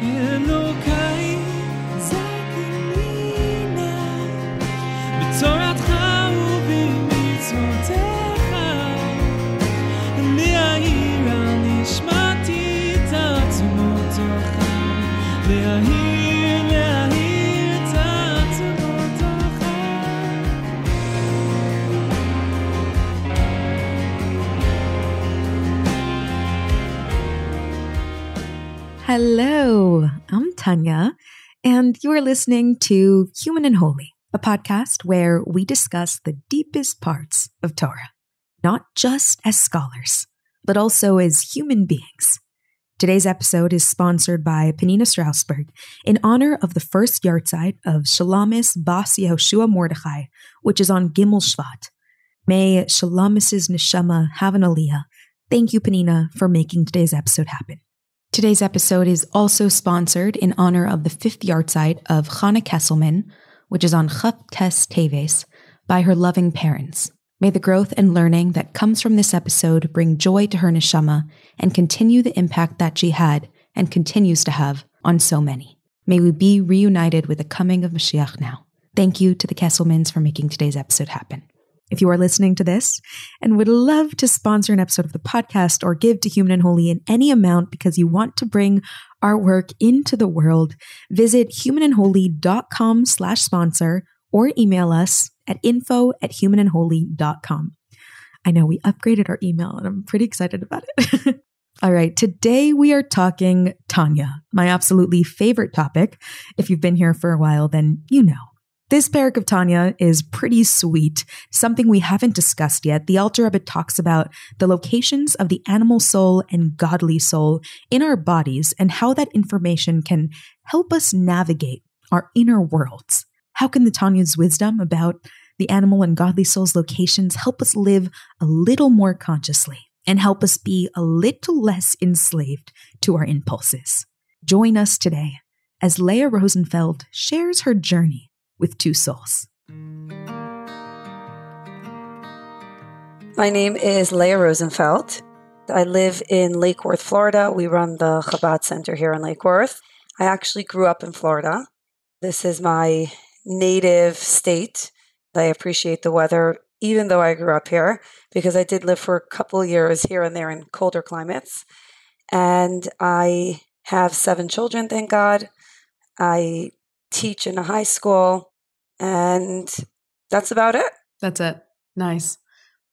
you. And you are listening to Human and Holy, a podcast where we discuss the deepest parts of Torah, not just as scholars, but also as human beings. Today's episode is sponsored by Panina Strausberg in honor of the first yahrzeit of Shalamis Bas Yehoshua Mordechai, which is on Gimel Shvat. May Shalamis's neshama have an aliyah. Thank you, Panina, for making today's episode happen. Today's episode is also sponsored in honor of the fifth yahrzeit of Chana Kesselman, which is on Chaf Tes Teves, by her loving parents. May the growth and learning that comes from this episode bring joy to her neshama and continue the impact that she had and continues to have on so many. May we be reunited with the coming of Mashiach now. Thank you to the Kesselmans for making today's episode happen. If you are listening to this and would love to sponsor an episode of the podcast or give to Human and Holy in any amount because you want to bring our work into the world, visit humanandholy.com slash sponsor or email us at info at humanandholy.com. I know we upgraded our email and I'm pretty excited about it. All right, today we are talking Tanya, my absolutely favorite topic. If you've been here for a while, then you know. This perek of Tanya is pretty sweet, something we haven't discussed yet. The Alter Rebbe talks about the locations of the animal soul and godly soul in our bodies and how that information can help us navigate our inner worlds. How can the Tanya's wisdom about the animal and godly soul's locations help us live a little more consciously and help us be a little less enslaved to our impulses? Join us today as Leah Rosenfeld shares her journey with two souls. My name is Leah Rosenfeld. I live in Lake Worth, Florida. We run the Chabad Center here in Lake Worth. I actually grew up in Florida. This is my native state. I appreciate the weather, even though I grew up here, because I did live for a couple years here and there in colder climates. And I have seven children, thank God. I teach in a high school, and that's about it. That's it. Nice.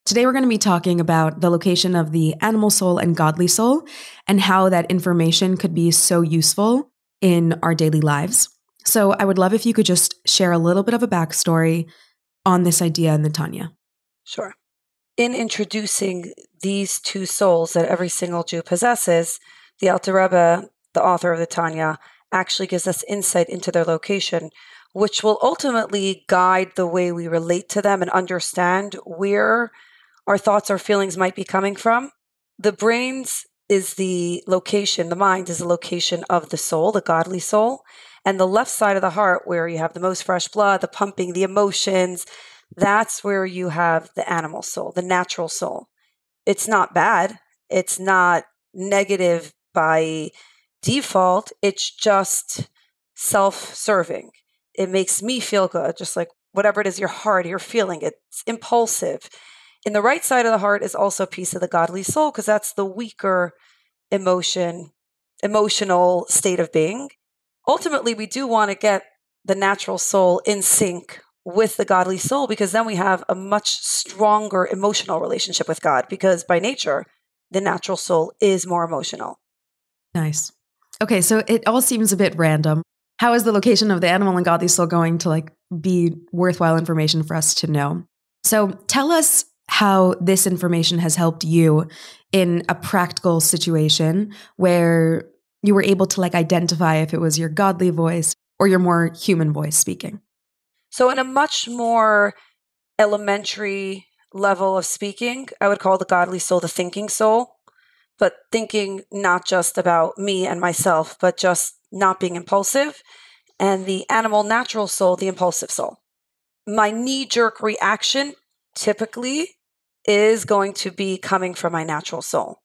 Today, we're going to be talking about the location of the animal soul and godly soul and how that information could be so useful in our daily lives. So, I would love if you could just share a little bit of a backstory on this idea in the Tanya. Sure. In introducing these two souls that every single Jew possesses, the Alter Rebbe, the author of the Tanya, actually gives us insight into their location, which will ultimately guide the way we relate to them and understand where our thoughts or feelings might be coming from. The brains is the location, the mind is the location of the soul, the godly soul. And the left side of the heart, where you have the most fresh blood, the pumping, the emotions, that's where you have the animal soul, the natural soul. It's not bad. It's not negative by default. It's just self serving. It makes me feel good, just like whatever it is your heart, you're feeling. It's impulsive. In the right side of the heart is also a piece of the godly soul because that's the weaker emotion, emotional state of being. Ultimately, we do want to get the natural soul in sync with the godly soul because then we have a much stronger emotional relationship with God because by nature, the natural soul is more emotional. Nice. Okay, so it all seems a bit random. How is the location of the animal and godly soul going to like be worthwhile information for us to know? So tell us how this information has helped you in a practical situation where you were able to like identify if it was your godly voice or your more human voice speaking. So, in a much more elementary level of speaking, I would call the godly soul the thinking soul, but thinking not just about me and myself, but just not being impulsive, and the animal natural soul, the impulsive soul. My knee jerk reaction typically is going to be coming from my natural soul.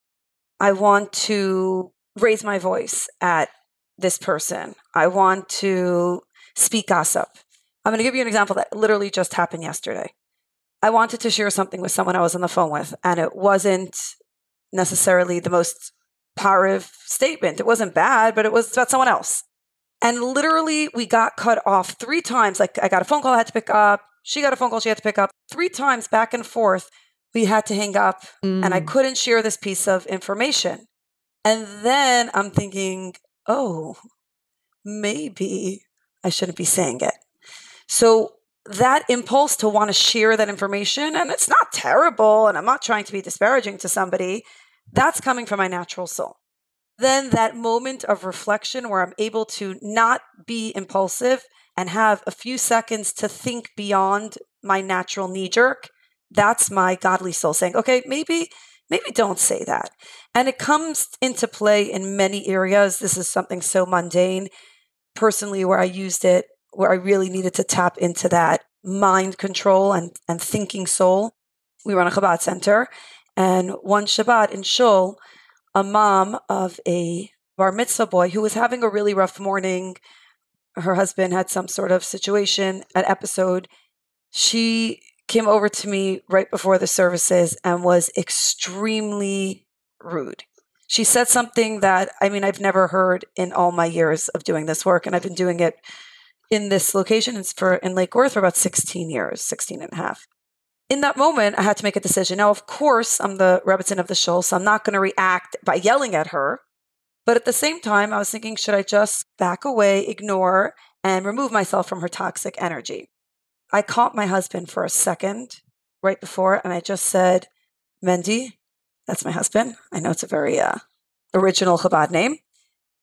I want to raise my voice at this person. I want to speak gossip. I'm going to give you an example that literally just happened yesterday. I wanted to share something with someone I was on the phone with, and it wasn't necessarily the most Pariv statement. It wasn't bad, but it was about someone else. And literally, we got cut off three times. Like, I got a phone call I had to pick up. She got a phone call she had to pick up. Three times back and forth, we had to hang up, Mm. and I couldn't share this piece of information. And then I'm thinking, oh, maybe I shouldn't be saying it. So that impulse to want to share that information, and it's not terrible, and I'm not trying to be disparaging to somebody, that's coming from my natural soul. Then that moment of reflection where I'm able to not be impulsive and have a few seconds to think beyond my natural knee jerk, that's my godly soul saying, okay, maybe maybe don't say that. And it comes into play in many areas. This is something so mundane personally where I used it where I really needed to tap into that mind control and, and thinking soul. We run a Chabad center, and one Shabbat in Shul, a mom of a bar mitzvah boy who was having a really rough morning. Her husband had some sort of situation, an episode. She came over to me right before the services and was extremely rude. She said something that, I mean, I've never heard in all my years of doing this work, and I've been doing it in this location it's for in Lake Worth for about 16 years, 16 and a half. In that moment, I had to make a decision. Now, of course, I'm the Rebbetzin of the shul, so I'm not going to react by yelling at her. But at the same time, I was thinking, should I just back away, ignore, and remove myself from her toxic energy? I caught my husband for a second right before, and I just said, Mendy, that's my husband. I know it's a very uh, original Chabad name.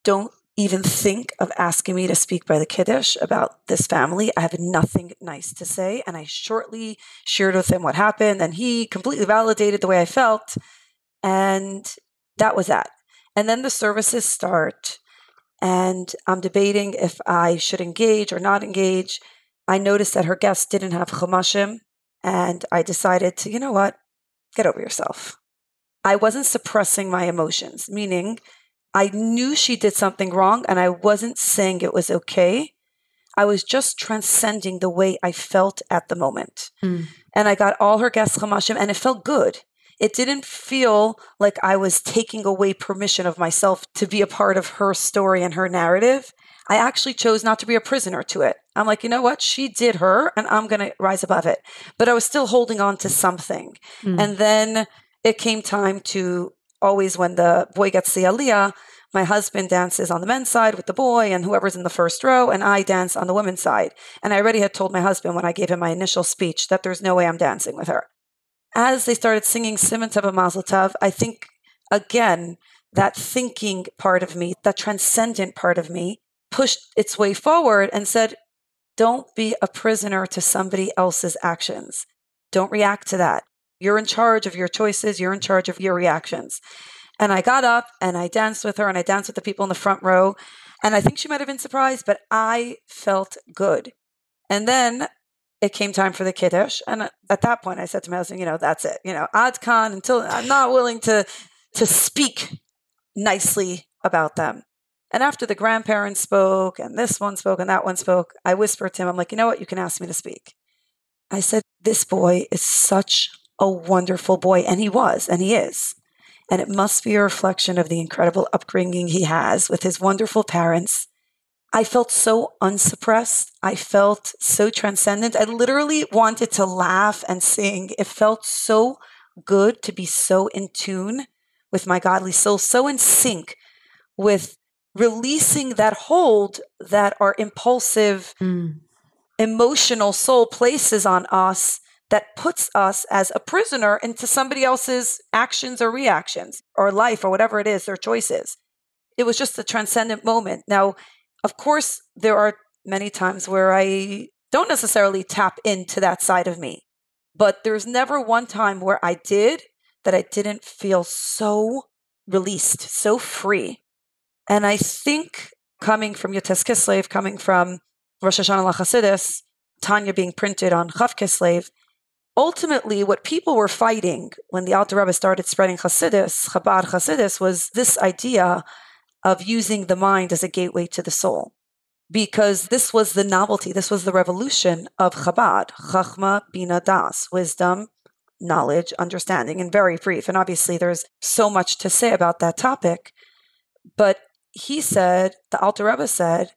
Don't even think of asking me to speak by the Kiddush about this family. I have nothing nice to say. And I shortly shared with him what happened, and he completely validated the way I felt. And that was that. And then the services start, and I'm debating if I should engage or not engage. I noticed that her guests didn't have chumashim, and I decided to, you know what, get over yourself. I wasn't suppressing my emotions, meaning I knew she did something wrong and I wasn't saying it was okay. I was just transcending the way I felt at the moment. Mm. And I got all her guests chumashim and it felt good. It didn't feel like I was taking away permission of myself to be a part of her story and her narrative. I actually chose not to be a prisoner to it. I'm like, you know what? She did her and I'm going to rise above it. But I was still holding on to something. Mm. And then it came time to always when the boy gets the aliyah, my husband dances on the men's side with the boy and whoever's in the first row, and I dance on the women's side. And I already had told my husband when I gave him my initial speech that there's no way I'm dancing with her. As they started singing Siman Tov Mazel Tov, I think again that thinking part of me, that transcendent part of me, pushed its way forward and said, "Don't be a prisoner to somebody else's actions. Don't react to that. You're in charge of your choices. You're in charge of your reactions." And I got up and I danced with her and I danced with the people in the front row. And I think she might have been surprised, but I felt good. And then it came time for the kiddush. And at that point, I said to my husband, you know, that's it. You know, ad con until I'm not willing to to speak nicely about them. And after the grandparents spoke and this one spoke and that one spoke, I whispered to him, I'm like, you know what? You can ask me to speak. I said, this boy is such a wonderful boy. And he was, and he is. And it must be a reflection of the incredible upbringing he has with his wonderful parents. I felt so unsuppressed. I felt so transcendent. I literally wanted to laugh and sing. It felt so good to be so in tune with my godly soul, so in sync with releasing that hold that our impulsive, Mm. emotional soul places on us that puts us as a prisoner into somebody else's actions or reactions or life or whatever it is, their choices. It was just a transcendent moment. Now, of course, there are many times where I don't necessarily tap into that side of me, but there's never one time where I did that I didn't feel so released, so free. And I think coming from Yud Tes Kislev, coming from Rosh Hashanah Lachasidis, Tanya being printed on Chaf Kislev, ultimately what people were fighting when the Alter Rebbe started spreading Hasidus, Chabad Hasidus, was this idea of using the mind as a gateway to the soul. Because this was the novelty, this was the revolution of Chabad, Chachma Bina Das, wisdom, knowledge, understanding, and very brief. And obviously, there's so much to say about that topic. But he said, the Alter Rebbe said,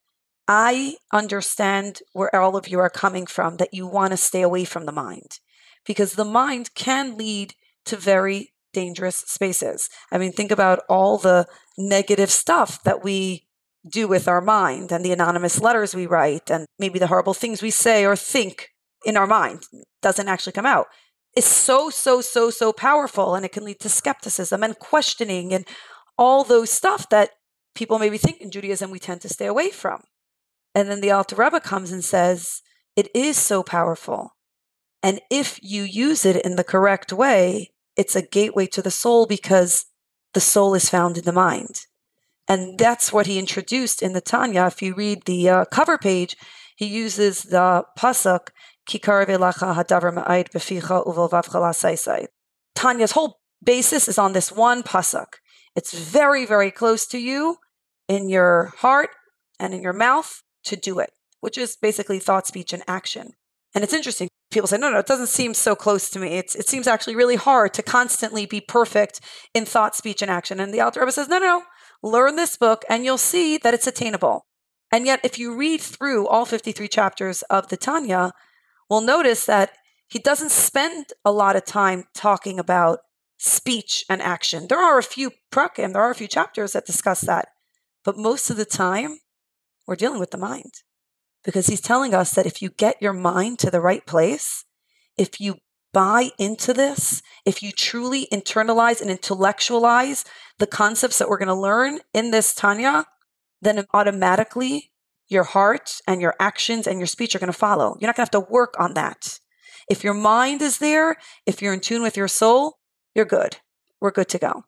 I understand where all of you are coming from, that you want to stay away from the mind because the mind can lead to very dangerous spaces. I mean, think about all the negative stuff that we do with our mind and the anonymous letters we write and maybe the horrible things we say or think in our mind doesn't actually come out. It's so, so, so, so powerful and it can lead to skepticism and questioning and all those stuff that people maybe think in Judaism we tend to stay away from. And then the Alter Rebbe comes and says, it is so powerful. And if you use it in the correct way, it's a gateway to the soul because the soul is found in the mind. And that's what he introduced in the Tanya. If you read the uh, cover page, he uses the pasuk, Kikar velacha hadavar ma'ayit beficha uvolvavcha Tanya's whole basis is on this one pasuk. It's very, very close to you in your heart and in your mouth to do it, which is basically thought, speech, and action. And it's interesting. People say, no, no, it doesn't seem so close to me. It's, it seems actually really hard to constantly be perfect in thought, speech, and action. And the Alter Rebbe says, no, no, no, learn this book and you'll see that it's attainable. And yet, if you read through all 53 chapters of the Tanya, we'll notice that he doesn't spend a lot of time talking about speech and action. There are a few prakim, there are a few chapters that discuss that. But most of the time, we're dealing with the mind because he's telling us that if you get your mind to the right place, if you buy into this, if you truly internalize and intellectualize the concepts that we're going to learn in this Tanya, then automatically your heart and your actions and your speech are going to follow. You're not going to have to work on that. If your mind is there, if you're in tune with your soul, you're good. We're good to go.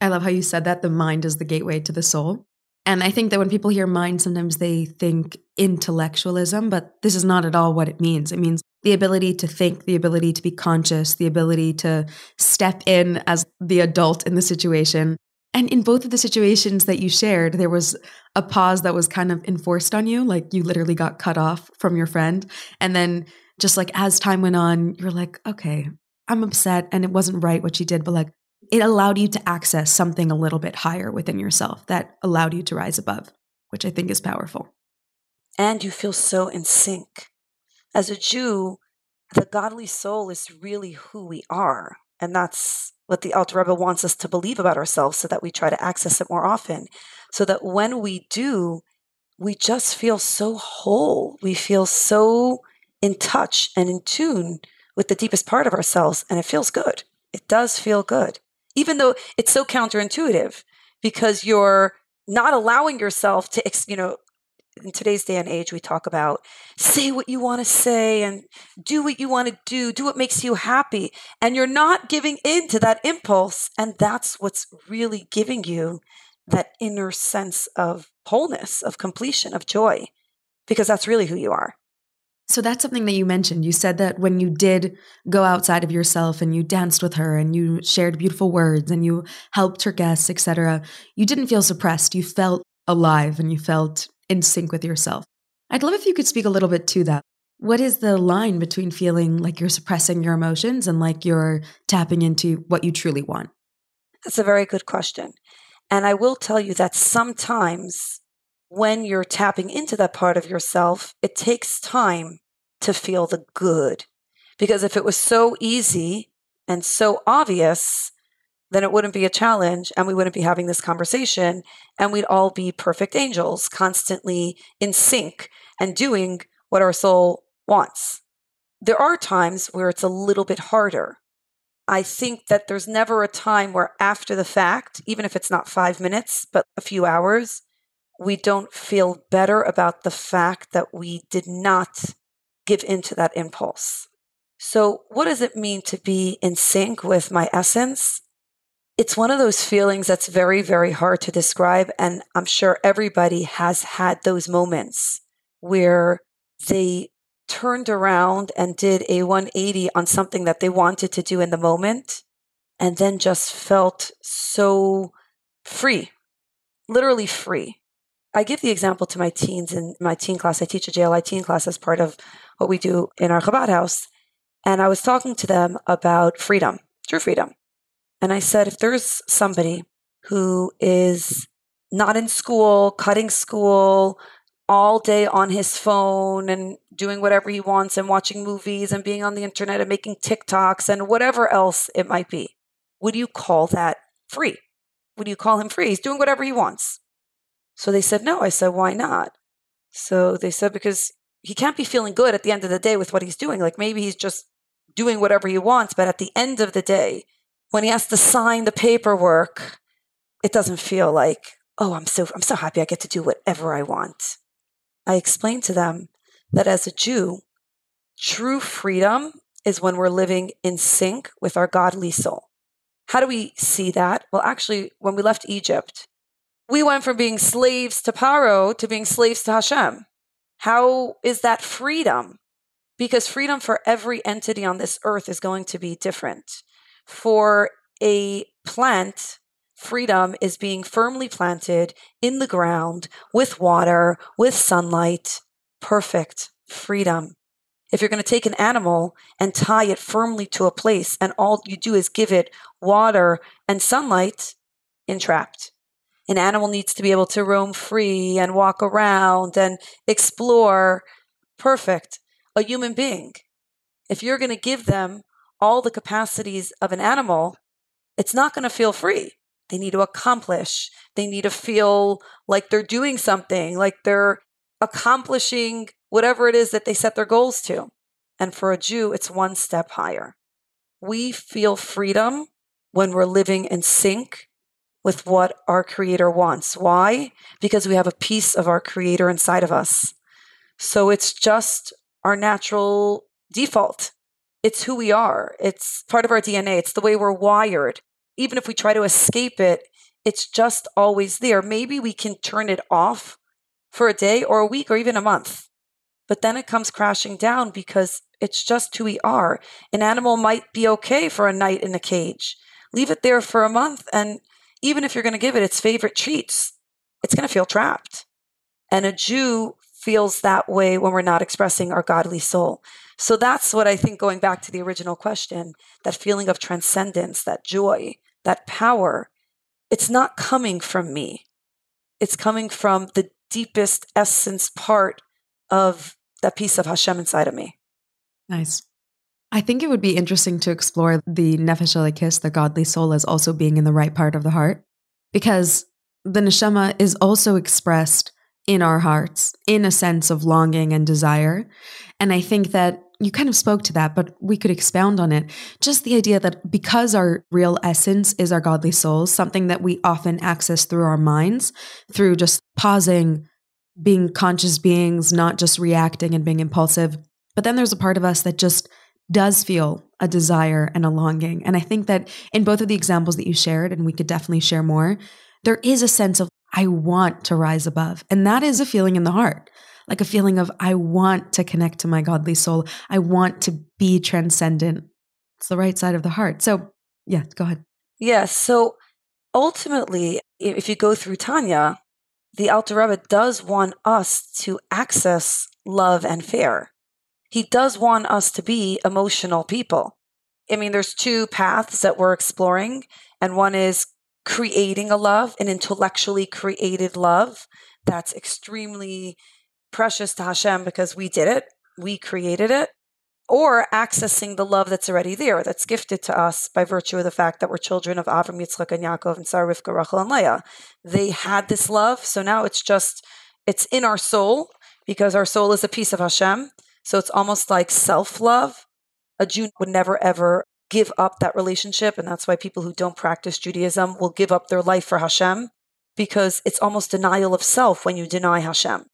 I love how you said that the mind is the gateway to the soul. And I think that when people hear mind, sometimes they think intellectualism, but this is not at all what it means. It means the ability to think, the ability to be conscious, the ability to step in as the adult in the situation. And in both of the situations that you shared, there was a pause that was kind of enforced on you, like you literally got cut off from your friend. And then just like as time went on, you're like, okay, I'm upset and it wasn't right what she did, but like, it allowed you to access something a little bit higher within yourself that allowed you to rise above, which I think is powerful. And you feel so in sync. As a Jew, the godly soul is really who we are. And that's what the Alter Rebbe wants us to believe about ourselves so that we try to access it more often. So that when we do, we just feel so whole. We feel so in touch and in tune with the deepest part of ourselves. And it feels good. It does feel good even though it's so counterintuitive because you're not allowing yourself to, you know, in today's day and age, we talk about say what you want to say and do what you want to do, do what makes you happy. And you're not giving in to that impulse. And that's what's really giving you that inner sense of wholeness, of completion, of joy, because that's really who you are. So that's something that you mentioned. You said that when you did go outside of yourself and you danced with her and you shared beautiful words and you helped her guests, etc., you didn't feel suppressed. You felt alive and you felt in sync with yourself. I'd love if you could speak a little bit to that. What is the line between feeling like you're suppressing your emotions and like you're tapping into what you truly want? That's a very good question. And I will tell you that sometimes when you're tapping into that part of yourself, it takes time to feel the good. Because if it was so easy and so obvious, then it wouldn't be a challenge and we wouldn't be having this conversation and we'd all be perfect angels, constantly in sync and doing what our soul wants. There are times where it's a little bit harder. I think that there's never a time where, after the fact, even if it's not five minutes, but a few hours, we don't feel better about the fact that we did not give into that impulse. So, what does it mean to be in sync with my essence? It's one of those feelings that's very, very hard to describe. And I'm sure everybody has had those moments where they turned around and did a 180 on something that they wanted to do in the moment and then just felt so free literally free. I give the example to my teens in my teen class. I teach a JLI teen class as part of what we do in our Chabad house. And I was talking to them about freedom, true freedom. And I said, if there's somebody who is not in school, cutting school, all day on his phone and doing whatever he wants and watching movies and being on the internet and making TikToks and whatever else it might be, would you call that free? Would you call him free? He's doing whatever he wants. So they said, no. I said, why not? So they said, because he can't be feeling good at the end of the day with what he's doing. Like maybe he's just doing whatever he wants, but at the end of the day, when he has to sign the paperwork, it doesn't feel like, oh, I'm so I'm so happy I get to do whatever I want. I explained to them that as a Jew, true freedom is when we're living in sync with our godly soul. How do we see that? Well, actually, when we left Egypt, we went from being slaves to Paro to being slaves to Hashem. How is that freedom? Because freedom for every entity on this earth is going to be different. For a plant, freedom is being firmly planted in the ground with water, with sunlight. Perfect freedom. If you're going to take an animal and tie it firmly to a place and all you do is give it water and sunlight, entrapped. An animal needs to be able to roam free and walk around and explore. Perfect. A human being. If you're going to give them all the capacities of an animal, it's not going to feel free. They need to accomplish. They need to feel like they're doing something, like they're accomplishing whatever it is that they set their goals to. And for a Jew, it's one step higher. We feel freedom when we're living in sync with what our Creator wants. Why? Because we have a piece of our Creator inside of us. So it's just our natural default. It's who we are. It's part of our DNA. It's the way we're wired even if we try to escape it, it's just always there. Maybe we can turn it off for a day or a week or even a month. But then it comes crashing down because it's just who we are. An animal might be okay for a night in a cage. Leave it there for a month. And even if you're going to give it its favorite treats, it's going to feel trapped. And a Jew feels that way when we're not expressing our godly soul. So that's what I think, going back to the original question, that feeling of transcendence, that joy, that power, it's not coming from me. It's coming from the deepest essence part of that piece of Hashem inside of me. Nice. I think it would be interesting to explore the Nefesh Elokis, the godly soul, as also being in the right part of the heart, because the neshama is also expressed in our hearts in a sense of longing and desire. And I think that you kind of spoke to that, but we could expound on it. Just the idea that because our real essence is our godly souls, something that we often access through our minds, through just pausing, being conscious beings, not just reacting and being impulsive. But then there's a part of us that just does feel a desire and a longing. And I think that in both of the examples that you shared, and we could definitely share more, there is a sense of, I want to rise above. And that is a feeling in the heart like a feeling of, I want to connect to my godly soul. I want to be transcendent. It's the right side of the heart. So, yeah, go ahead. Yes. Yeah, so ultimately, if you go through Tanya, the Alter Rebbe does want us to access love and fear. He does want us to be emotional people. I mean, there's two paths that we're exploring, and one is creating a love, an intellectually created love that's extremely precious to Hashem because we did it, we created it, or accessing the love that's already there, that's gifted to us by virtue of the fact that we're children of Avram, Yitzchak, and Yaakov, and Sarah, Rivka, Rachel, and Leah. They had this love, so now it's just, it's in our soul because our soul is a piece of Hashem. So it's almost like self love. A Jew would never ever give up that relationship. And that's why people who don't practice Judaism will give up their life for Hashem because it's almost denial of self when you deny Hashem.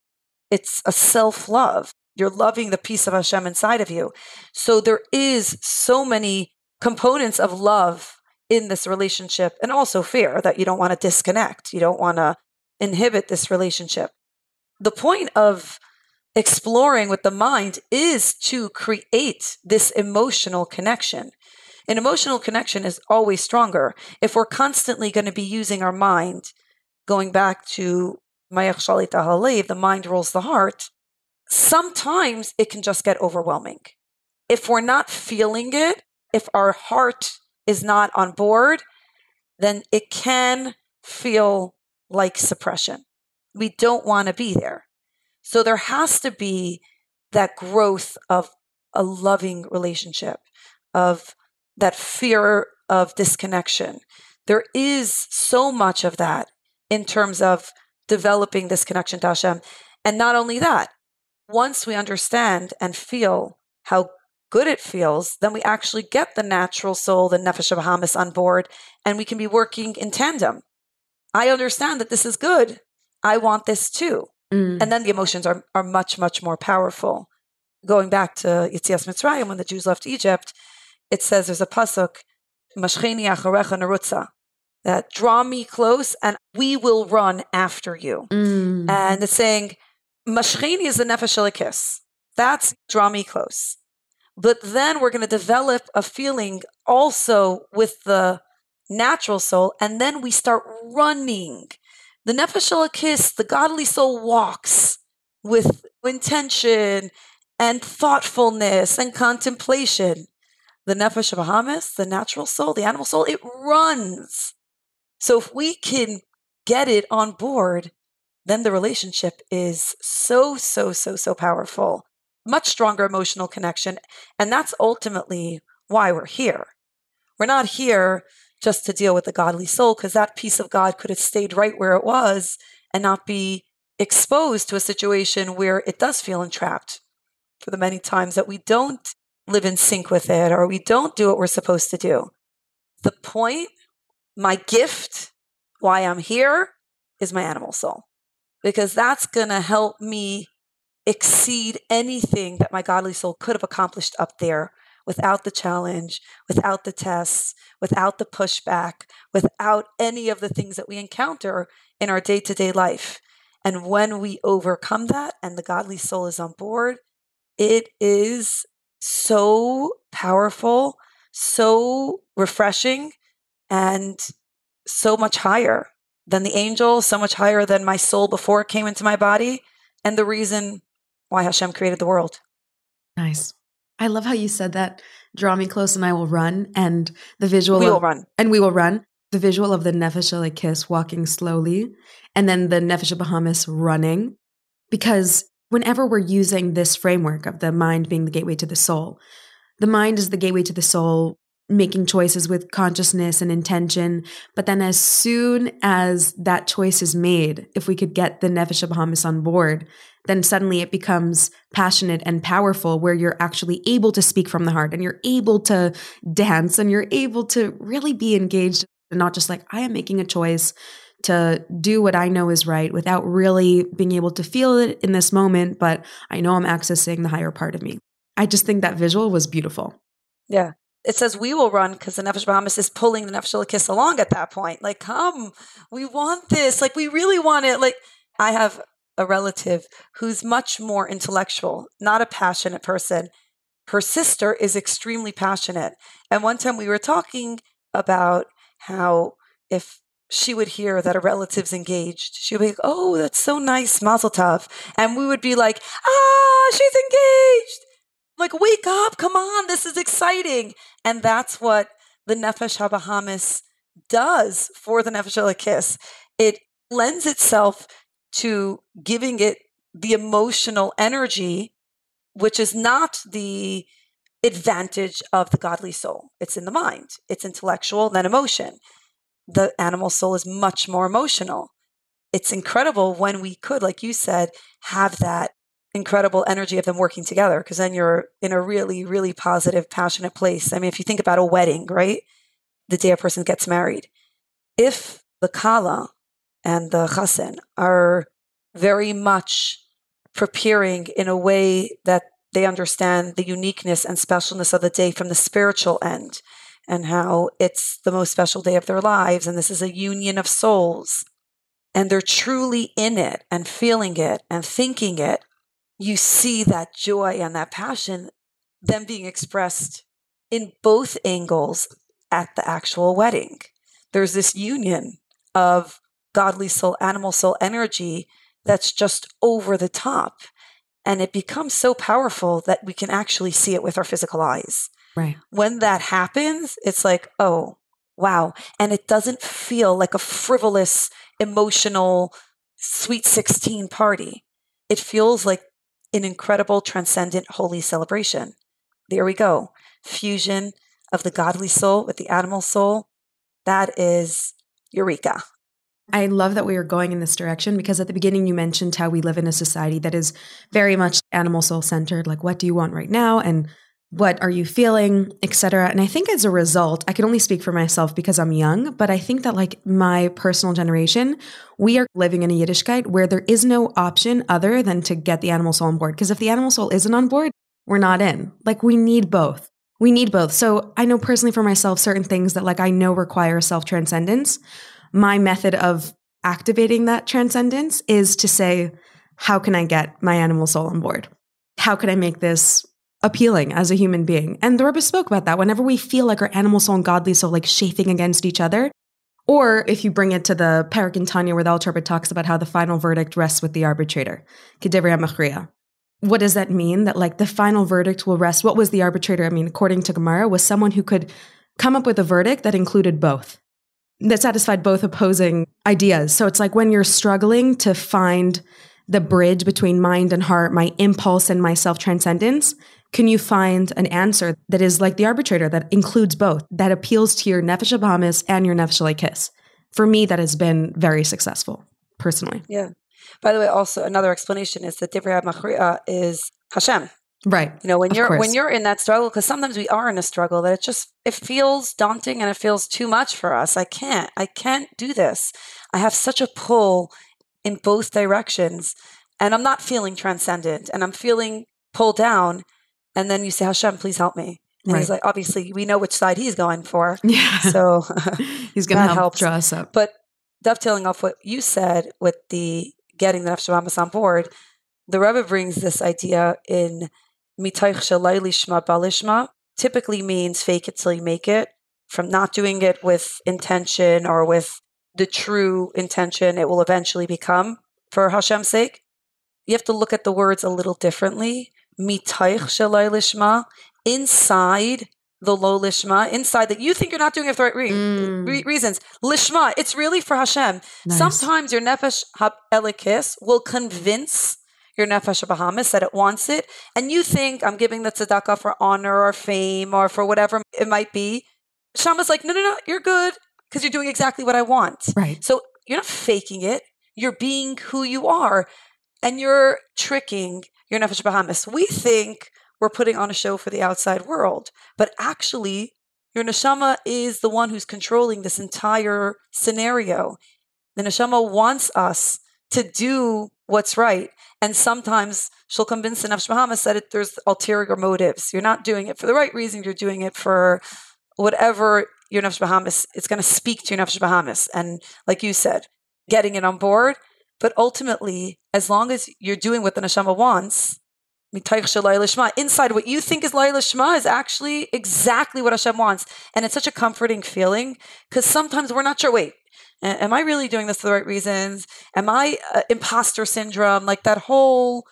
It's a self love. You're loving the piece of Hashem inside of you. So there is so many components of love in this relationship and also fear that you don't want to disconnect. You don't want to inhibit this relationship. The point of exploring with the mind is to create this emotional connection. An emotional connection is always stronger if we're constantly going to be using our mind going back to The mind rules the heart, sometimes it can just get overwhelming. If we're not feeling it, if our heart is not on board, then it can feel like suppression. We don't want to be there. So there has to be that growth of a loving relationship, of that fear of disconnection. There is so much of that in terms of developing this connection to Hashem. And not only that, once we understand and feel how good it feels, then we actually get the natural soul, the Nefesh of Bahamis on board, and we can be working in tandem. I understand that this is good. I want this too. Mm. And then the emotions are, are much, much more powerful. Going back to Yitzias Mitzrayim, when the Jews left Egypt, it says there's a pasuk, Mashcheni acharecha narutza, that draw me close and we will run after you. Mm. And it's saying, Mashcheni is the nefesh elokis. That's draw me close. But then we're going to develop a feeling also with the natural soul, and then we start running. The nefesh elokis, the godly soul, walks with intention and thoughtfulness and contemplation. The nefesh Bahamis, the natural soul, the animal soul, it runs. So if we can get it on board, then the relationship is so, so, so, so powerful. Much stronger emotional connection. And that's ultimately why we're here. We're not here just to deal with the godly soul, because that piece of God could have stayed right where it was and not be exposed to a situation where it does feel entrapped for the many times that we don't live in sync with it or we don't do what we're supposed to do. The point, my gift, why I'm here, is my animal soul, because that's going to help me exceed anything that my godly soul could have accomplished up there without the challenge, without the tests, without the pushback, without any of the things that we encounter in our day to day life. And when we overcome that and the godly soul is on board, it is so powerful, so refreshing, and so much higher than the angel, so much higher than my soul before it came into my body, and the reason why Hashem created the world. Nice. I love how you said that. Draw me close and I will run. And the visual We of, will run. and we will run. The visual of the Nefesh kiss walking slowly, and then the Nefesh Bahamis running. Because whenever we're using this framework of the mind being the gateway to the soul, the mind is the gateway to the soul, making choices with consciousness and intention. But then, as soon as that choice is made, if we could get the Nefesh Bahamis on board, then suddenly it becomes passionate and powerful where you're actually able to speak from the heart and you're able to dance and you're able to really be engaged and not just like, I am making a choice to do what I know is right without really being able to feel it in this moment, but I know I'm accessing the higher part of me. I just think that visual was beautiful. Yeah. It says we will run because the Nefesh Bahamis is pulling the Nefesh Kiss along at that point. Like, come, we want this. Like, we really want it. Like, I have a relative who's much more intellectual, not a passionate person. Her sister is extremely passionate. And one time we were talking about how if she would hear that a relative's engaged, she would be like, Oh, that's so nice, Mazel Tov. And we would be like, Ah, she's engaged. Like, wake up, come on, this is exciting. And that's what the Nefesh HaBahamis does for the Nefesh Kiss. It lends itself to giving it the emotional energy, which is not the advantage of the godly soul. It's in the mind, it's intellectual, then emotion. The animal soul is much more emotional. It's incredible when we could, like you said, have that incredible energy of them working together because then you're in a really, really positive, passionate place. I mean, if you think about a wedding, right? The day a person gets married, if the kala and the chassan are very much preparing in a way that they understand the uniqueness and specialness of the day from the spiritual end and how it's the most special day of their lives and this is a union of souls and they're truly in it and feeling it and thinking it you see that joy and that passion them being expressed in both angles at the actual wedding there's this union of godly soul, animal soul energy that's just over the top. And it becomes so powerful that we can actually see it with our physical eyes. Right. When that happens, it's like, oh, wow. And it doesn't feel like a frivolous, emotional, sweet 16 party. It feels like an incredible, transcendent, holy celebration. There we go. Fusion of the godly soul with the animal soul. That is Eureka. I love that we are going in this direction because at the beginning you mentioned how we live in a society that is very much animal soul centered. Like, what do you want right now? And what are you feeling, etc. And I think as a result, I can only speak for myself because I'm young, but I think that like my personal generation, we are living in a Yiddishkeit where there is no option other than to get the animal soul on board. Because if the animal soul isn't on board, we're not in. Like we need both. We need both. So I know personally for myself certain things that like I know require self transcendence. My method of activating that transcendence is to say, how can I get my animal soul on board? How can I make this appealing as a human being. And the Rebbe spoke about that. Whenever we feel like our animal soul and godly soul like chafing against each other, or if you bring it to the Perek in Tanya where the Alter Rebbe talks about how the final verdict rests with the arbitrator, Kedivri Machria. What does that mean? That like the final verdict will rest. What was the arbitrator? I mean, according to Gemara, was someone who could come up with a verdict that included both, that satisfied both opposing ideas. So it's like when you're struggling to find the bridge between mind and heart, my impulse and my self transcendence, can you find an answer that is like the arbitrator that includes both, that appeals to your nefesh habahamis and your nefesh Elokis? For me, that has been very successful, personally. Yeah. By the way, also another explanation is that Divrei Machri'a is Hashem. Right. You know, when Of you're course. when you're in that struggle, because sometimes we are in a struggle that it just it feels daunting and it feels too much for us. I can't. I can't do this. I have such a pull in both directions, and I'm not feeling transcendent, and I'm feeling pulled down. And then you say, Hashem, please help me. And he's like, obviously, we know which side he's going for. Yeah. So He's going to help helps. draw us up. But dovetailing off what you said with the getting the Nefesh on board, the Rebbe brings this idea in Mitaych Shalai Lishma Balishma, typically means fake it till you make it, from not doing it with intention or with the true intention it will eventually become for Hashem's sake. You have to look at the words a little differently. Mitaych Shalai Lishma, inside the low lishma, inside that you think you're not doing it for the right re- Mm. re- reasons. Lishma, it's really for Hashem. Nice. Sometimes your nefesh hab elokis will convince your nefesh Bahamis that it wants it, and you think I'm giving the tzedakah for honor or fame or for whatever it might be. Shama's like, no, no, no, you're good because you're doing exactly what I want. Right. So you're not faking it. You're being who you are, and you're tricking your nefesh Bahamis. We think we're putting on a show for the outside world, but actually, your neshama is the one who's controlling this entire scenario. The neshama wants us to do what's right, and sometimes she'll convince the nefesh Bahamis that it, there's ulterior motives. You're not doing it for the right reason. You're doing it for whatever your nefesh Bahamis. It's going to speak to your nefesh Bahamis, and like you said, getting it on board. But ultimately, as long as you're doing what the neshama wants, inside what you think is Laila Shema is actually exactly what Hashem wants. And it's such a comforting feeling because sometimes we're not sure, wait, am I really doing this for the right reasons? Am I uh, imposter syndrome? Like that whole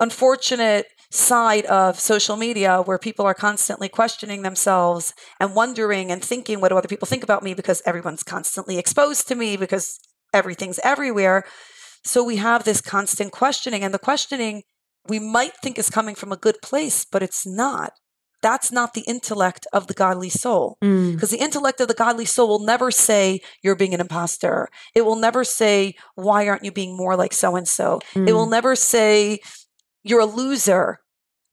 unfortunate side of social media where people are constantly questioning themselves and wondering and thinking, what do other people think about me? Because everyone's constantly exposed to me because everything's everywhere. So we have this constant questioning, and the questioning we might think is coming from a good place, but it's not. That's not the intellect of the godly soul. Mm. Because the intellect of the godly soul will never say you're being an imposter. It will never say, why aren't you being more like so and so? It will never say, you're a loser.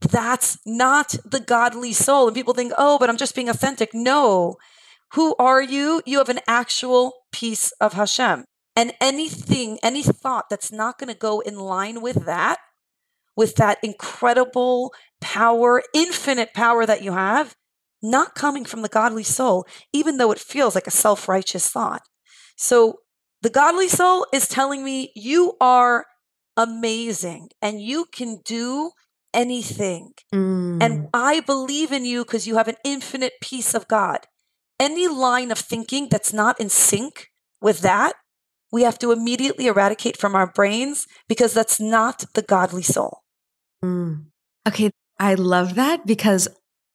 That's not the godly soul. And people think, oh, but I'm just being authentic. No. Who are you? You have an actual piece of Hashem. And anything, any thought that's not going to go in line with that, with that incredible power, infinite power that you have, not coming from the godly soul, even though it feels like a self righteous thought. So the godly soul is telling me you are amazing and you can do anything. Mm. And I believe in you because you have an infinite piece of God. Any line of thinking that's not in sync with that we have to immediately eradicate from our brains because that's not the godly soul. Mm. Okay, I love that because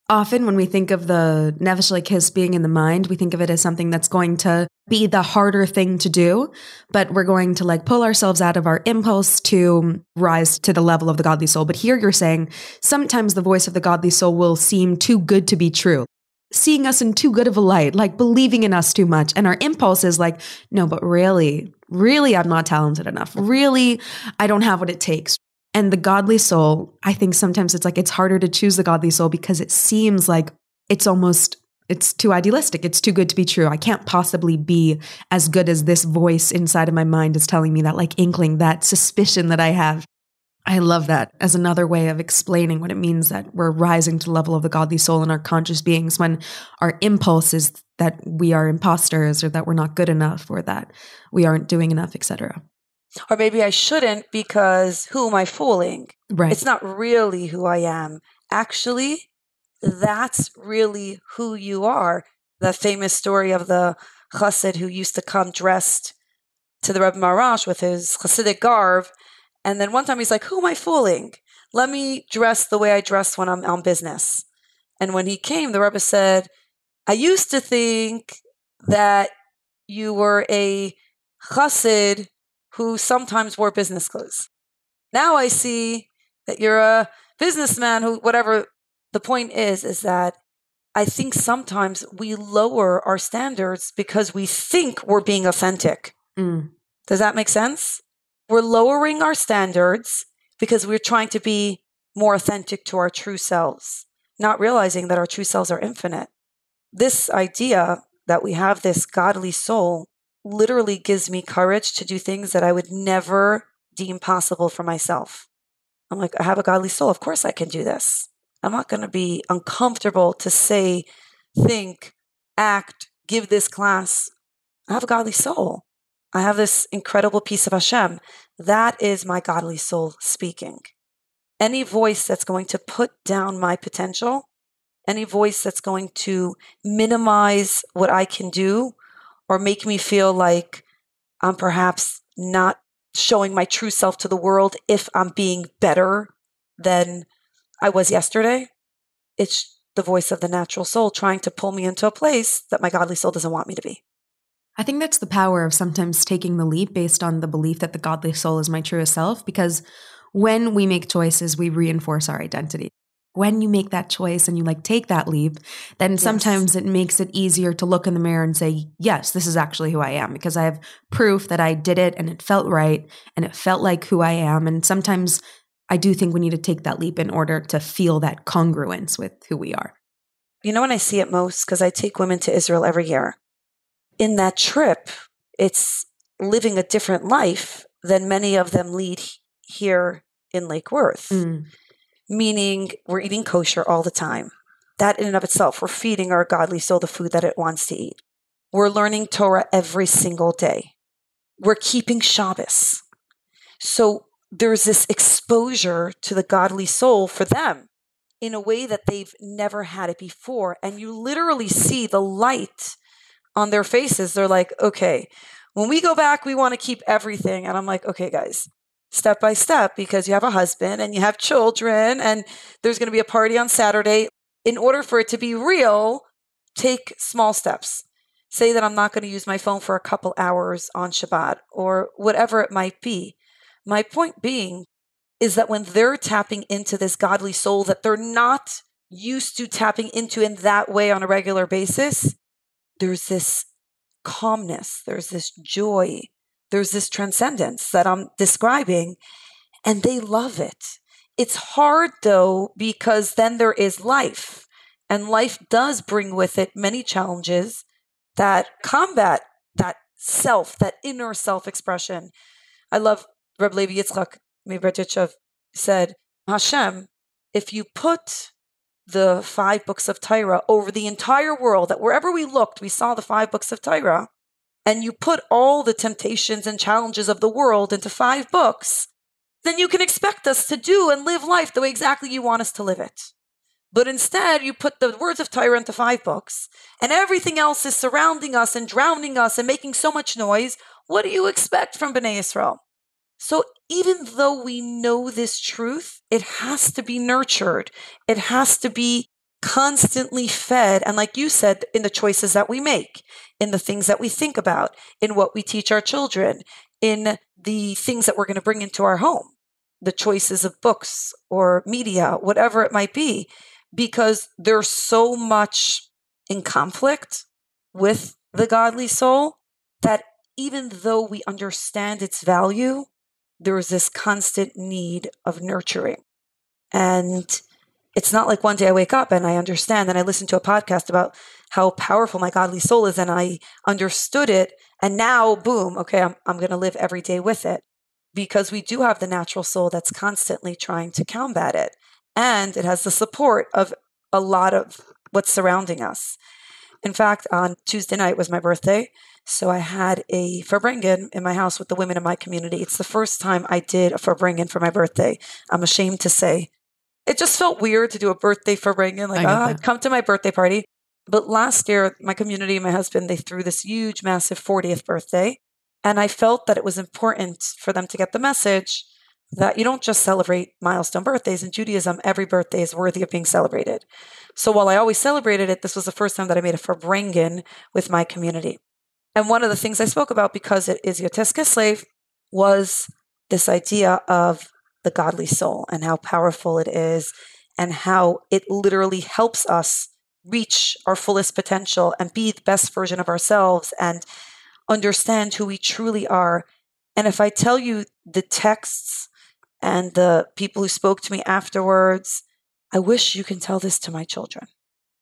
often when we think of the Nefesh kiss being in the mind, we think of it as something that's going to be the harder thing to do, but we're going to like pull ourselves out of our impulse to rise to the level of the godly soul. But here you're saying sometimes the voice of the godly soul will seem too good to be true. Seeing us in too good of a light, like believing in us too much. And our impulse is like, no, but really, really, I'm not talented enough. Really, I don't have what it takes. And the godly soul, I think sometimes it's like it's harder to choose the godly soul because it seems like it's almost it's too idealistic. It's too good to be true. I can't possibly be as good as this voice inside of my mind is telling me that like inkling, that suspicion that I have. I love that as another way of explaining what it means that we're rising to the level of the godly soul in our conscious beings when our impulse is that we are imposters or that we're not good enough or that we aren't doing enough, etc. Or maybe I shouldn't because who am I fooling? Right. It's not really who I am. Actually, that's really who you are. The famous story of the chassid who used to come dressed to the Rebbe Maharash with his chassidic garb. And then one time he's like, Who am I fooling? Let me dress the way I dress when I'm on business. And when he came, the Rebbe said, I used to think that you were a chassid who sometimes wore business clothes. Now I see that you're a businessman who, whatever the point is, is that I think sometimes we lower our standards because we think we're being authentic. Mm. Does that make sense? We're lowering our standards because we're trying to be more authentic to our true selves, not realizing that our true selves are infinite. This idea that we have this godly soul literally gives me courage to do things that I would never deem possible for myself. I'm like, I have a godly soul. Of course I can do this. I'm not going to be uncomfortable to say, think, act, give this class. I have a godly soul. I have this incredible piece of Hashem. That is my godly soul speaking. Any voice that's going to put down my potential, any voice that's going to minimize what I can do or make me feel like I'm perhaps not showing my true self to the world if I'm being better than I was yesterday. It's the voice of the natural soul trying to pull me into a place that my godly soul doesn't want me to be. I think that's the power of sometimes taking the leap based on the belief that the godly soul is my truest self, because when we make choices, we reinforce our identity when you make that choice and you like take that leap, then Yes. sometimes it makes it easier to look in the mirror and say, yes, this is actually who I am because I have proof that I did it and it felt right and it felt like who I am. And sometimes I do think we need to take that leap in order to feel that congruence with who we are. You know when I see it most? Because I take women to Israel every year. In that trip, it's living a different life than many of them lead here in Lake Worth. Mm. meaning we're eating kosher all the time. That in and of itself, we're feeding our godly soul the food that it wants to eat. We're learning Torah every single day. We're keeping Shabbos. So there's this exposure to the godly soul for them in a way that they've never had it before. And you literally see the light on their faces. They're like, okay, when we go back, we want to keep everything. And I'm like, okay, guys, step by step because you have a husband and you have children and there's going to be a party on Saturday. In order for it to be real, take small steps. Say that I'm not going to use my phone for a couple hours on Shabbat or whatever it might be. My point being is that when they're tapping into this godly soul that they're not used to tapping into in that way on a regular basis, there's this calmness, there's this joy, there's this transcendence that I'm describing, and they love it. It's hard though, because then there is life, and life does bring with it many challenges that combat that self, that inner self expression. I love Reb Levi Yitzchak MiBerditchev said, Hashem, if you put the five books of Torah over the entire world, that wherever we looked, we saw the five books of Torah, and you put all the temptations and challenges of the world into five books, then you can expect us to do and live life the way exactly you want us to live it. But instead, you put the words of Torah into five books, and everything else is surrounding us and drowning us and making so much noise. What do you expect from Bnei Israel? So even though we know this truth, it has to be nurtured. It has to be constantly fed. And like you said, in the choices that we make, in the things that we think about, in what we teach our children, in the things that we're going to bring into our home, the choices of books or media, whatever it might be, because there's so much in conflict with the godly soul that even though we understand its value, there is this constant need of nurturing. And it's not like one day I wake up and I understand and I listen to a podcast about how powerful my godly soul is and I understood it. And now, boom, okay, I'm, I'm going to live every day with it because we do have the natural soul that's constantly trying to combat it. And it has the support of a lot of what's surrounding us. In fact, on Tuesday night was my birthday. So I had a Farbrengen in my house with the women in my community. It's the first time I did a Farbrengen for my birthday. I'm ashamed to say. It just felt weird to do a birthday Farbrengen. Like, oh, ah, I'd come to my birthday party. But last year, my community and my husband, they threw this huge, massive 40th birthday. And I felt that it was important for them to get the message that you don't just celebrate milestone birthdays. In Judaism, every birthday is worthy of being celebrated. So while I always celebrated it, this was the first time that I made a Farbrengen with my community. And one of the things I spoke about, because it is Yud Tes Kislev, was this idea of the godly soul and how powerful it is and how it literally helps us reach our fullest potential and be the best version of ourselves and understand who we truly are. And if I tell you the texts and the people who spoke to me afterwards, I wish you can tell this to my children.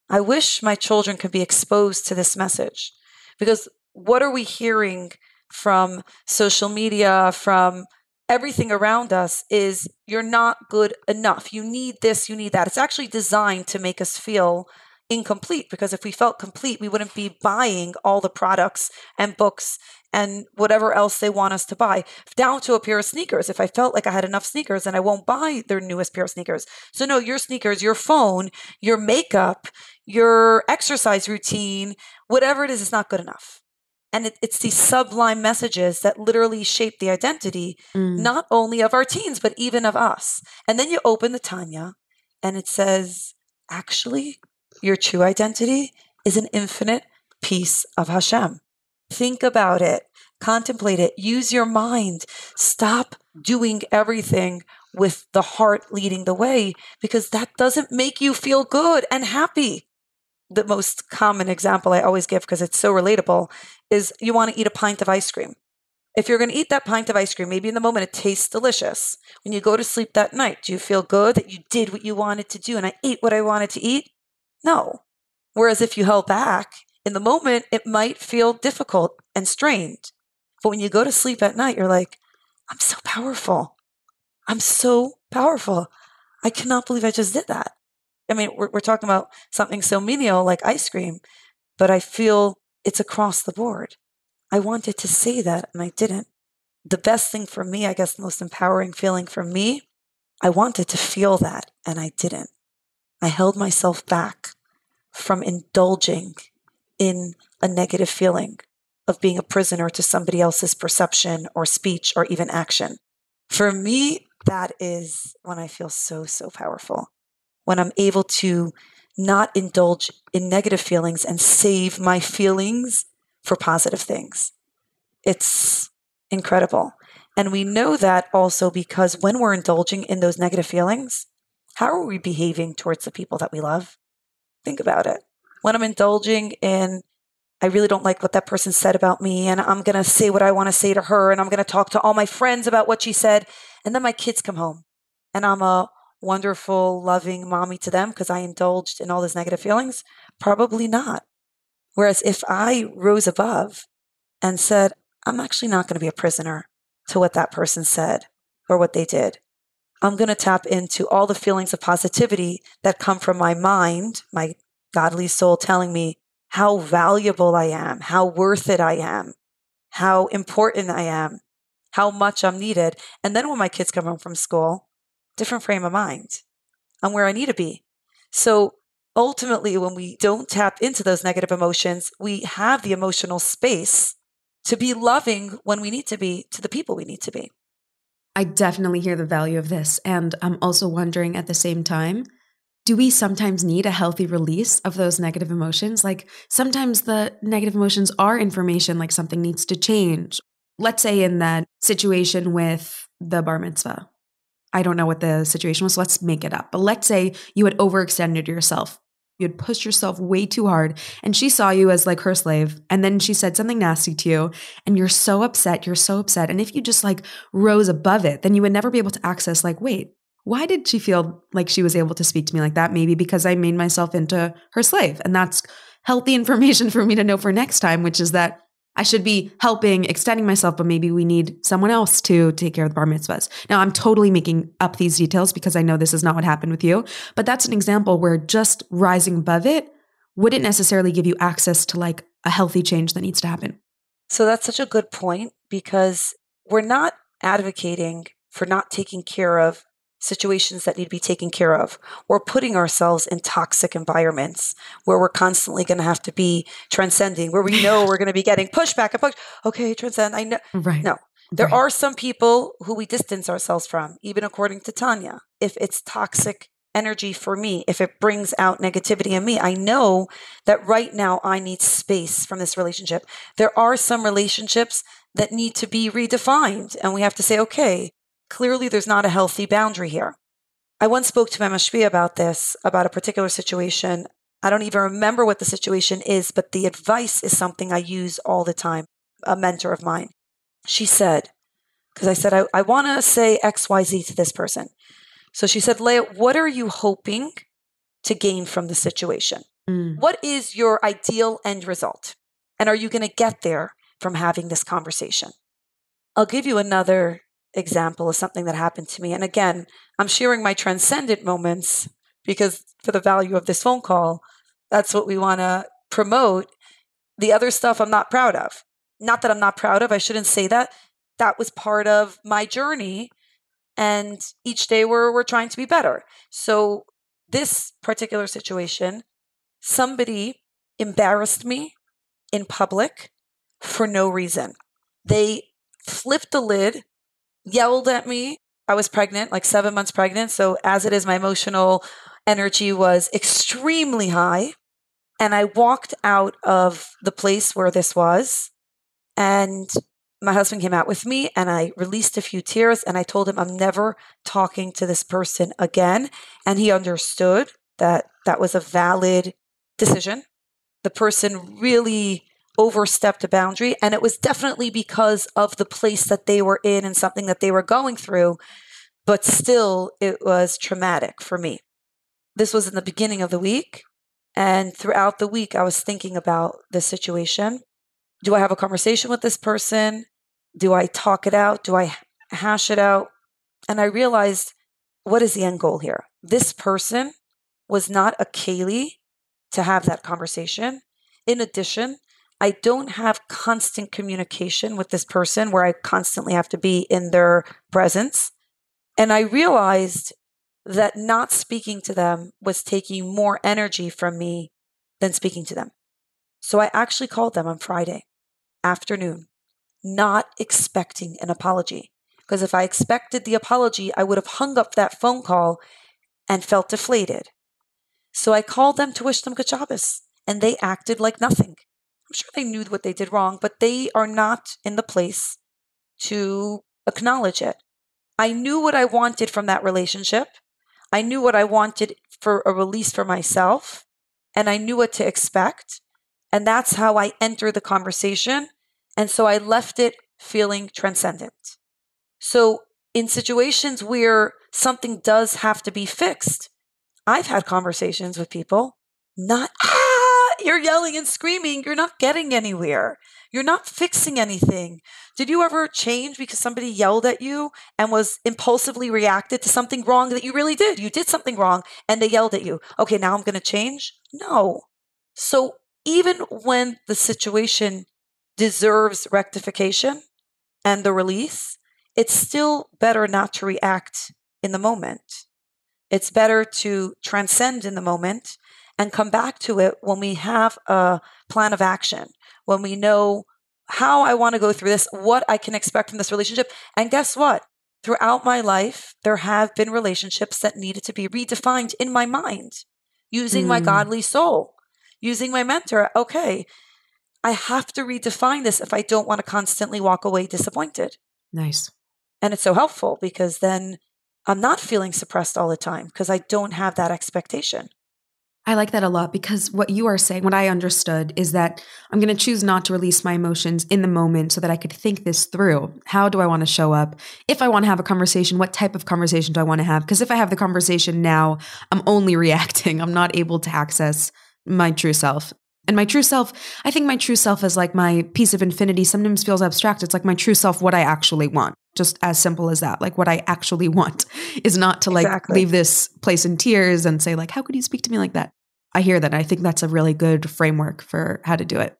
I wish my children could be exposed to this message because what are we hearing from social media, from everything around us is you're not good enough. You need this, you need that. It's actually designed to make us feel incomplete because if we felt complete, we wouldn't be buying all the products and books and whatever else they want us to buy, down to a pair of sneakers. If I felt like I had enough sneakers, then I won't buy their newest pair of sneakers. So, no, your sneakers, your phone, your makeup, your exercise routine, whatever it is, is not good enough. And it, it's these sublime messages that literally shape the identity, Mm. not only of our teens, but even of us. And then you open the Tanya and it says, actually, your true identity is an infinite piece of Hashem. Think about it, contemplate it, use your mind. Stop doing everything with the heart leading the way because that doesn't make you feel good and happy. The most common example I always give because it's so relatable is you want to eat a pint of ice cream. If you're going to eat that pint of ice cream, maybe in the moment it tastes delicious. When you go to sleep that night, do you feel good that you did what you wanted to do and I ate what I wanted to eat? No. Whereas if you held back in the moment, it might feel difficult and strained. But when you go to sleep at night, you're like, I'm so powerful. I'm so powerful. I cannot believe I just did that. I mean, we're, we're talking about something so menial like ice cream, but I feel it's across the board. I wanted to say that and I didn't. The best thing for me, I guess, the most empowering feeling for me, I wanted to feel that and I didn't. I held myself back from indulging in a negative feeling of being a prisoner to somebody else's perception or speech or even action. For me, that is when I feel so, so powerful. When I'm able to not indulge in negative feelings and save my feelings for positive things. It's incredible. And we know that also because when we're indulging in those negative feelings, how are we behaving towards the people that we love? Think about it. When I'm indulging in, I really don't like what that person said about me, and I'm going to say what I want to say to her, and I'm going to talk to all my friends about what she said. And then my kids come home, and I'm a wonderful, loving mommy to them because I indulged in all those negative feelings. Probably not. Whereas if I rose above and said, I'm actually not going to be a prisoner to what that person said or what they did. I'm going to tap into all the feelings of positivity that come from my mind, my godly soul telling me how valuable I am, how worth it I am, how important I am, how much I'm needed. And then when my kids come home from school, different frame of mind. I'm where I need to be. So ultimately, when we don't tap into those negative emotions, we have the emotional space to be loving when we need to be to the people we need to be. I definitely hear the value of this. And I'm also wondering at the same time, do we sometimes need a healthy release of those negative emotions? Like sometimes the negative emotions are information, like something needs to change. Let's say in that situation with the bar mitzvah. I don't know what the situation was. So let's make it up. But let's say you had overextended yourself you had pushed yourself way too hard and she saw you as like her slave and then she said something nasty to you and you're so upset you're so upset and if you just like rose above it then you would never be able to access like wait why did she feel like she was able to speak to me like that maybe because i made myself into her slave and that's healthy information for me to know for next time which is that I should be helping, extending myself, but maybe we need someone else to take care of the bar mitzvahs. Now, I'm totally making up these details because I know this is not what happened with you, but that's an example where just rising above it wouldn't necessarily give you access to like a healthy change that needs to happen. So that's such a good point because we're not advocating for not taking care of situations that need to be taken care of. Or putting ourselves in toxic environments where we're constantly going to have to be transcending where we know we're going to be getting pushback and push okay transcend i know right. no. There right. are some people who we distance ourselves from even according to tanya. If it's toxic energy for me if it brings out negativity in me i know that right now i need space from this relationship. There are some relationships that need to be redefined and we have to say okay Clearly, there's not a healthy boundary here. I once spoke to Mama about this, about a particular situation. I don't even remember what the situation is, but the advice is something I use all the time. A mentor of mine. She said, because I said, I, I want to say XYZ to this person. So she said, Leah, what are you hoping to gain from the situation? Mm. What is your ideal end result? And are you going to get there from having this conversation? I'll give you another example of something that happened to me. And again, I'm sharing my transcendent moments because for the value of this phone call, that's what we want to promote. The other stuff I'm not proud of. Not that I'm not proud of, I shouldn't say that. That was part of my journey. And each day we're, we're trying to be better. So, this particular situation, somebody embarrassed me in public for no reason. They flipped the lid yelled at me. I was pregnant, like seven months pregnant. So, as it is, my emotional energy was extremely high. And I walked out of the place where this was. And my husband came out with me and I released a few tears and I told him I'm never talking to this person again. And he understood that that was a valid decision. The person really overstepped a boundary. And it was definitely because of the place that they were in and something that they were going through. But still, it was traumatic for me. This was in the beginning of the week. And throughout the week, I was thinking about the situation. Do I have a conversation with this person? Do I talk it out? Do I hash it out? And I realized what is the end goal here? This person was not a keili to have that conversation. In addition, I don't have constant communication with this person where I constantly have to be in their presence. And I realized that not speaking to them was taking more energy from me than speaking to them. So I actually called them on Friday afternoon, not expecting an apology. Because if I expected the apology, I would have hung up that phone call and felt deflated. So I called them to wish them good and they acted like nothing. I'm sure they knew what they did wrong, but they are not in the place to acknowledge it. I knew what I wanted from that relationship. I knew what I wanted for a release for myself, and I knew what to expect. And that's how I entered the conversation. And so I left it feeling transcendent. So, in situations where something does have to be fixed, I've had conversations with people, not you're yelling and screaming, you're not getting anywhere. You're not fixing anything. Did you ever change because somebody yelled at you and was impulsively reacted to something wrong that you really did? You did something wrong and they yelled at you. Okay, now I'm going to change? No. So even when the situation deserves rectification and the release, it's still better not to react in the moment. It's better to transcend in the moment and come back to it when we have a plan of action, when we know how I want to go through this, what I can expect from this relationship. And guess what? Throughout my life, there have been relationships that needed to be redefined in my mind using my Mm. godly soul, using my mentor. Okay, I have to redefine this if I don't want to constantly walk away disappointed. Nice. And it's so helpful because then I'm not feeling suppressed all the time because I don't have that expectation. I like that a lot because what you are saying, what I understood is that I'm going to choose not to release my emotions in the moment so that I could think this through. How do I want to show up? If I want to have a conversation, what type of conversation do I want to have? Because if I have the conversation now, I'm only reacting. I'm not able to access my true self. And my true self, I think my true self is like my piece of infinity sometimes feels abstract. It's like my true self, what I actually want. Just as simple as that. Like what I actually want is not to like Exactly. leave this place in tears and say like, how could you speak to me like that? I hear that. I think that's a really good framework for how to do it.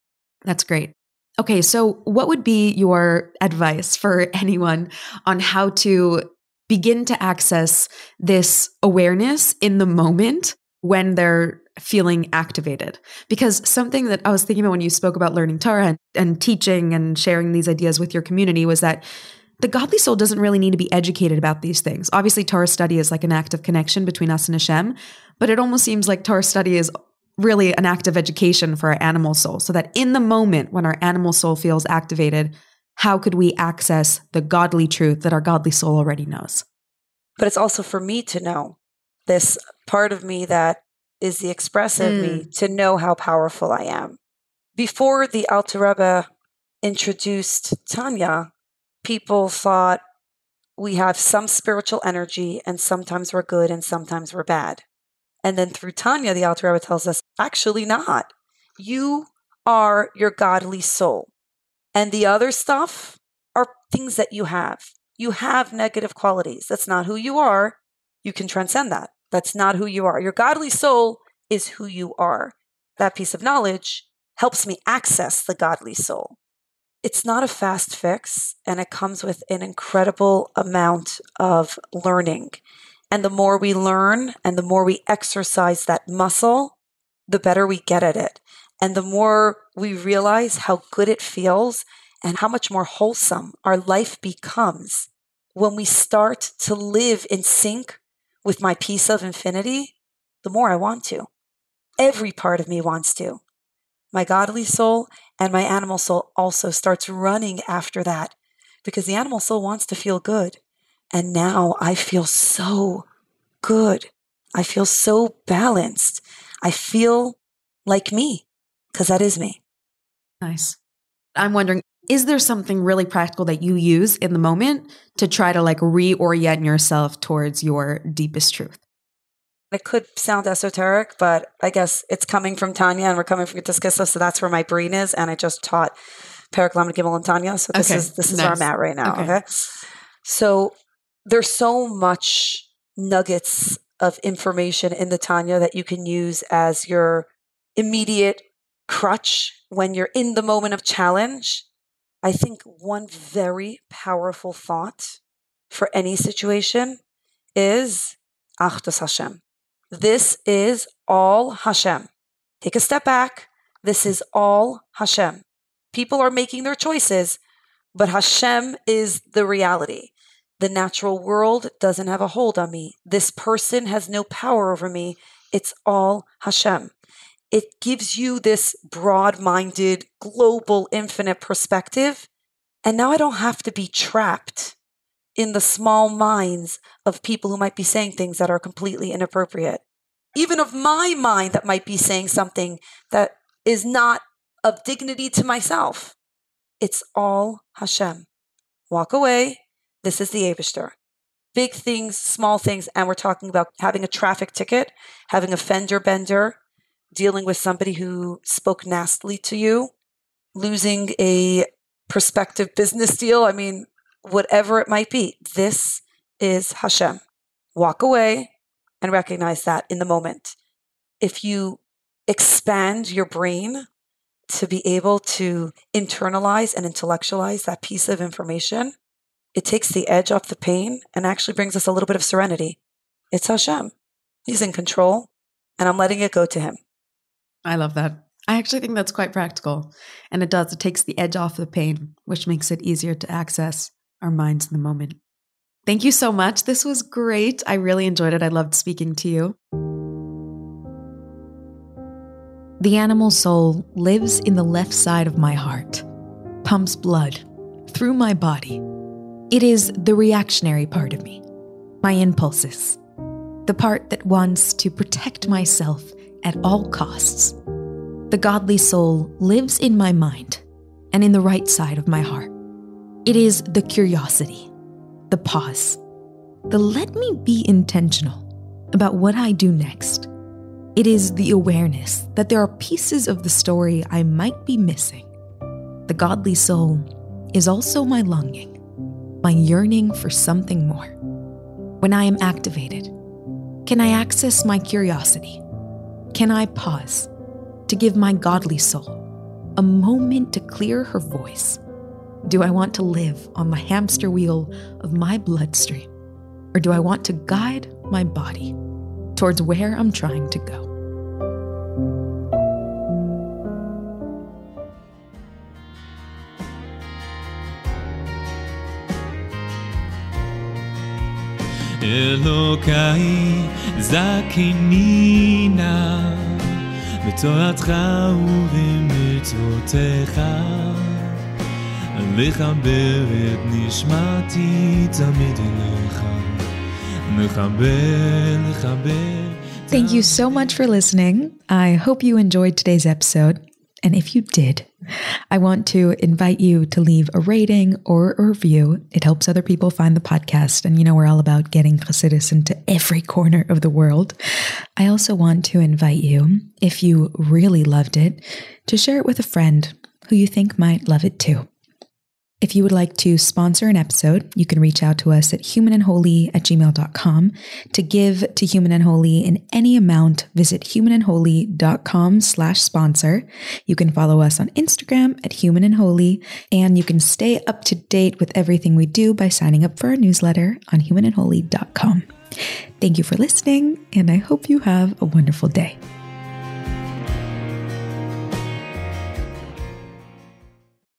That's great. Okay, so what would be your advice for anyone on how to begin to access this awareness in the moment when they're feeling activated? Because something that I was thinking about when you spoke about learning Torah and, and teaching and sharing these ideas with your community was that the godly soul doesn't really need to be educated about these things. Obviously, Torah study is like an act of connection between us and Hashem, but it almost seems like Torah study is really an act of education for our animal soul. So that in the moment when our animal soul feels activated, how could we access the godly truth that our godly soul already knows? But it's also for me to know this part of me that is the expressive me mm. to know how powerful I am. Before the Alter Rebbe introduced Tanya, people thought we have some spiritual energy and sometimes we're good and sometimes we're bad. And then through Tanya, the Alter Rebbe tells us, actually not. You are your godly soul. And the other stuff are things that you have. You have negative qualities. That's not who you are. You can transcend that. That's not who you are. Your godly soul is who you are. That piece of knowledge helps me access the godly soul. It's not a fast fix, and it comes with an incredible amount of learning. And the more we learn and the more we exercise that muscle, the better we get at it. And the more we realize how good it feels and how much more wholesome our life becomes when we start to live in sync with my piece of infinity, the more I want to. Every part of me wants to. My godly soul and my animal soul also starts running after that because the animal soul wants to feel good. And now I feel so good. I feel so balanced. I feel like me because that is me. Nice. I'm wondering, is there something really practical that you use in the moment to try to like reorient yourself towards your deepest truth? It could sound esoteric, but I guess it's coming from Tanya and we're coming from Kiskissa, so that's where my brain is. And I just taught Lamed Gimel and Tanya. So this Okay, is this is where. I'm at right now. Okay. Okay. So there's so much nuggets of information in the Tanya that you can use as your immediate crutch when you're in the moment of challenge. I think one very powerful thought for any situation is Achdus Hashem. This is all Hashem. Take a step back. This is all Hashem. People are making their choices, but Hashem is the reality. The natural world doesn't have a hold on me. This person has no power over me. It's all Hashem. It gives you this broad minded, global, infinite perspective. And now I don't have to be trapped in the small minds of people who might be saying things that are completely inappropriate. Even of my mind that might be saying something that is not of dignity to myself. It's all Hashem. Walk away. This is the Aibershter. Big things, small things, and we're talking about having a traffic ticket, having a fender bender, dealing with somebody who spoke nastily to you, losing a prospective business deal. I mean, whatever it might be, this is Hashem. Walk away and recognize that in the moment. If you expand your brain to be able to internalize and intellectualize that piece of information, it takes the edge off the pain and actually brings us a little bit of serenity. It's Hashem. He's in control, and I'm letting it go to him. I love that. I actually think that's quite practical. And it does, it takes the edge off the pain, which makes it easier to access our minds in the moment. Thank you so much. This was great. I really enjoyed it. I loved speaking to you. The animal soul lives in the left side of my heart, pumps blood through my body. It is the reactionary part of me, my impulses, the part that wants to protect myself at all costs. The godly soul lives in my mind and in the right side of my heart. It is the curiosity, the pause, the let me be intentional about what I do next. It is the awareness that there are pieces of the story I might be missing. The godly soul is also my longing, my yearning for something more. When I am activated, can I access my curiosity? Can I pause to give my godly soul a moment to clear her voice? Do I want to live on the hamster wheel of my bloodstream? Or do I want to guide my body towards where I'm trying to go? אלוקיי זכיני נא בתורתך ובמצוותיך לחבר את נשמתי תמיד אליך מחבר, לחבר Thank you so much for listening. I hope you enjoyed today's episode. And if you did, I want to invite you to leave a rating or a review. It helps other people find the podcast. And you know, we're all about getting Chassidus into every corner of the world. I also want to invite you, if you really loved it, to share it with a friend who you think might love it too. If you would like to sponsor an episode, you can reach out to us at humanandholy at gmail.com. To give to Human and Holy in any amount, visit humanandholy.com slash sponsor. You can follow us on Instagram at Human and Holy, and you can stay up to date with everything we do by signing up for our newsletter on humanandholy.com. Thank you for listening, and I hope you have a wonderful day.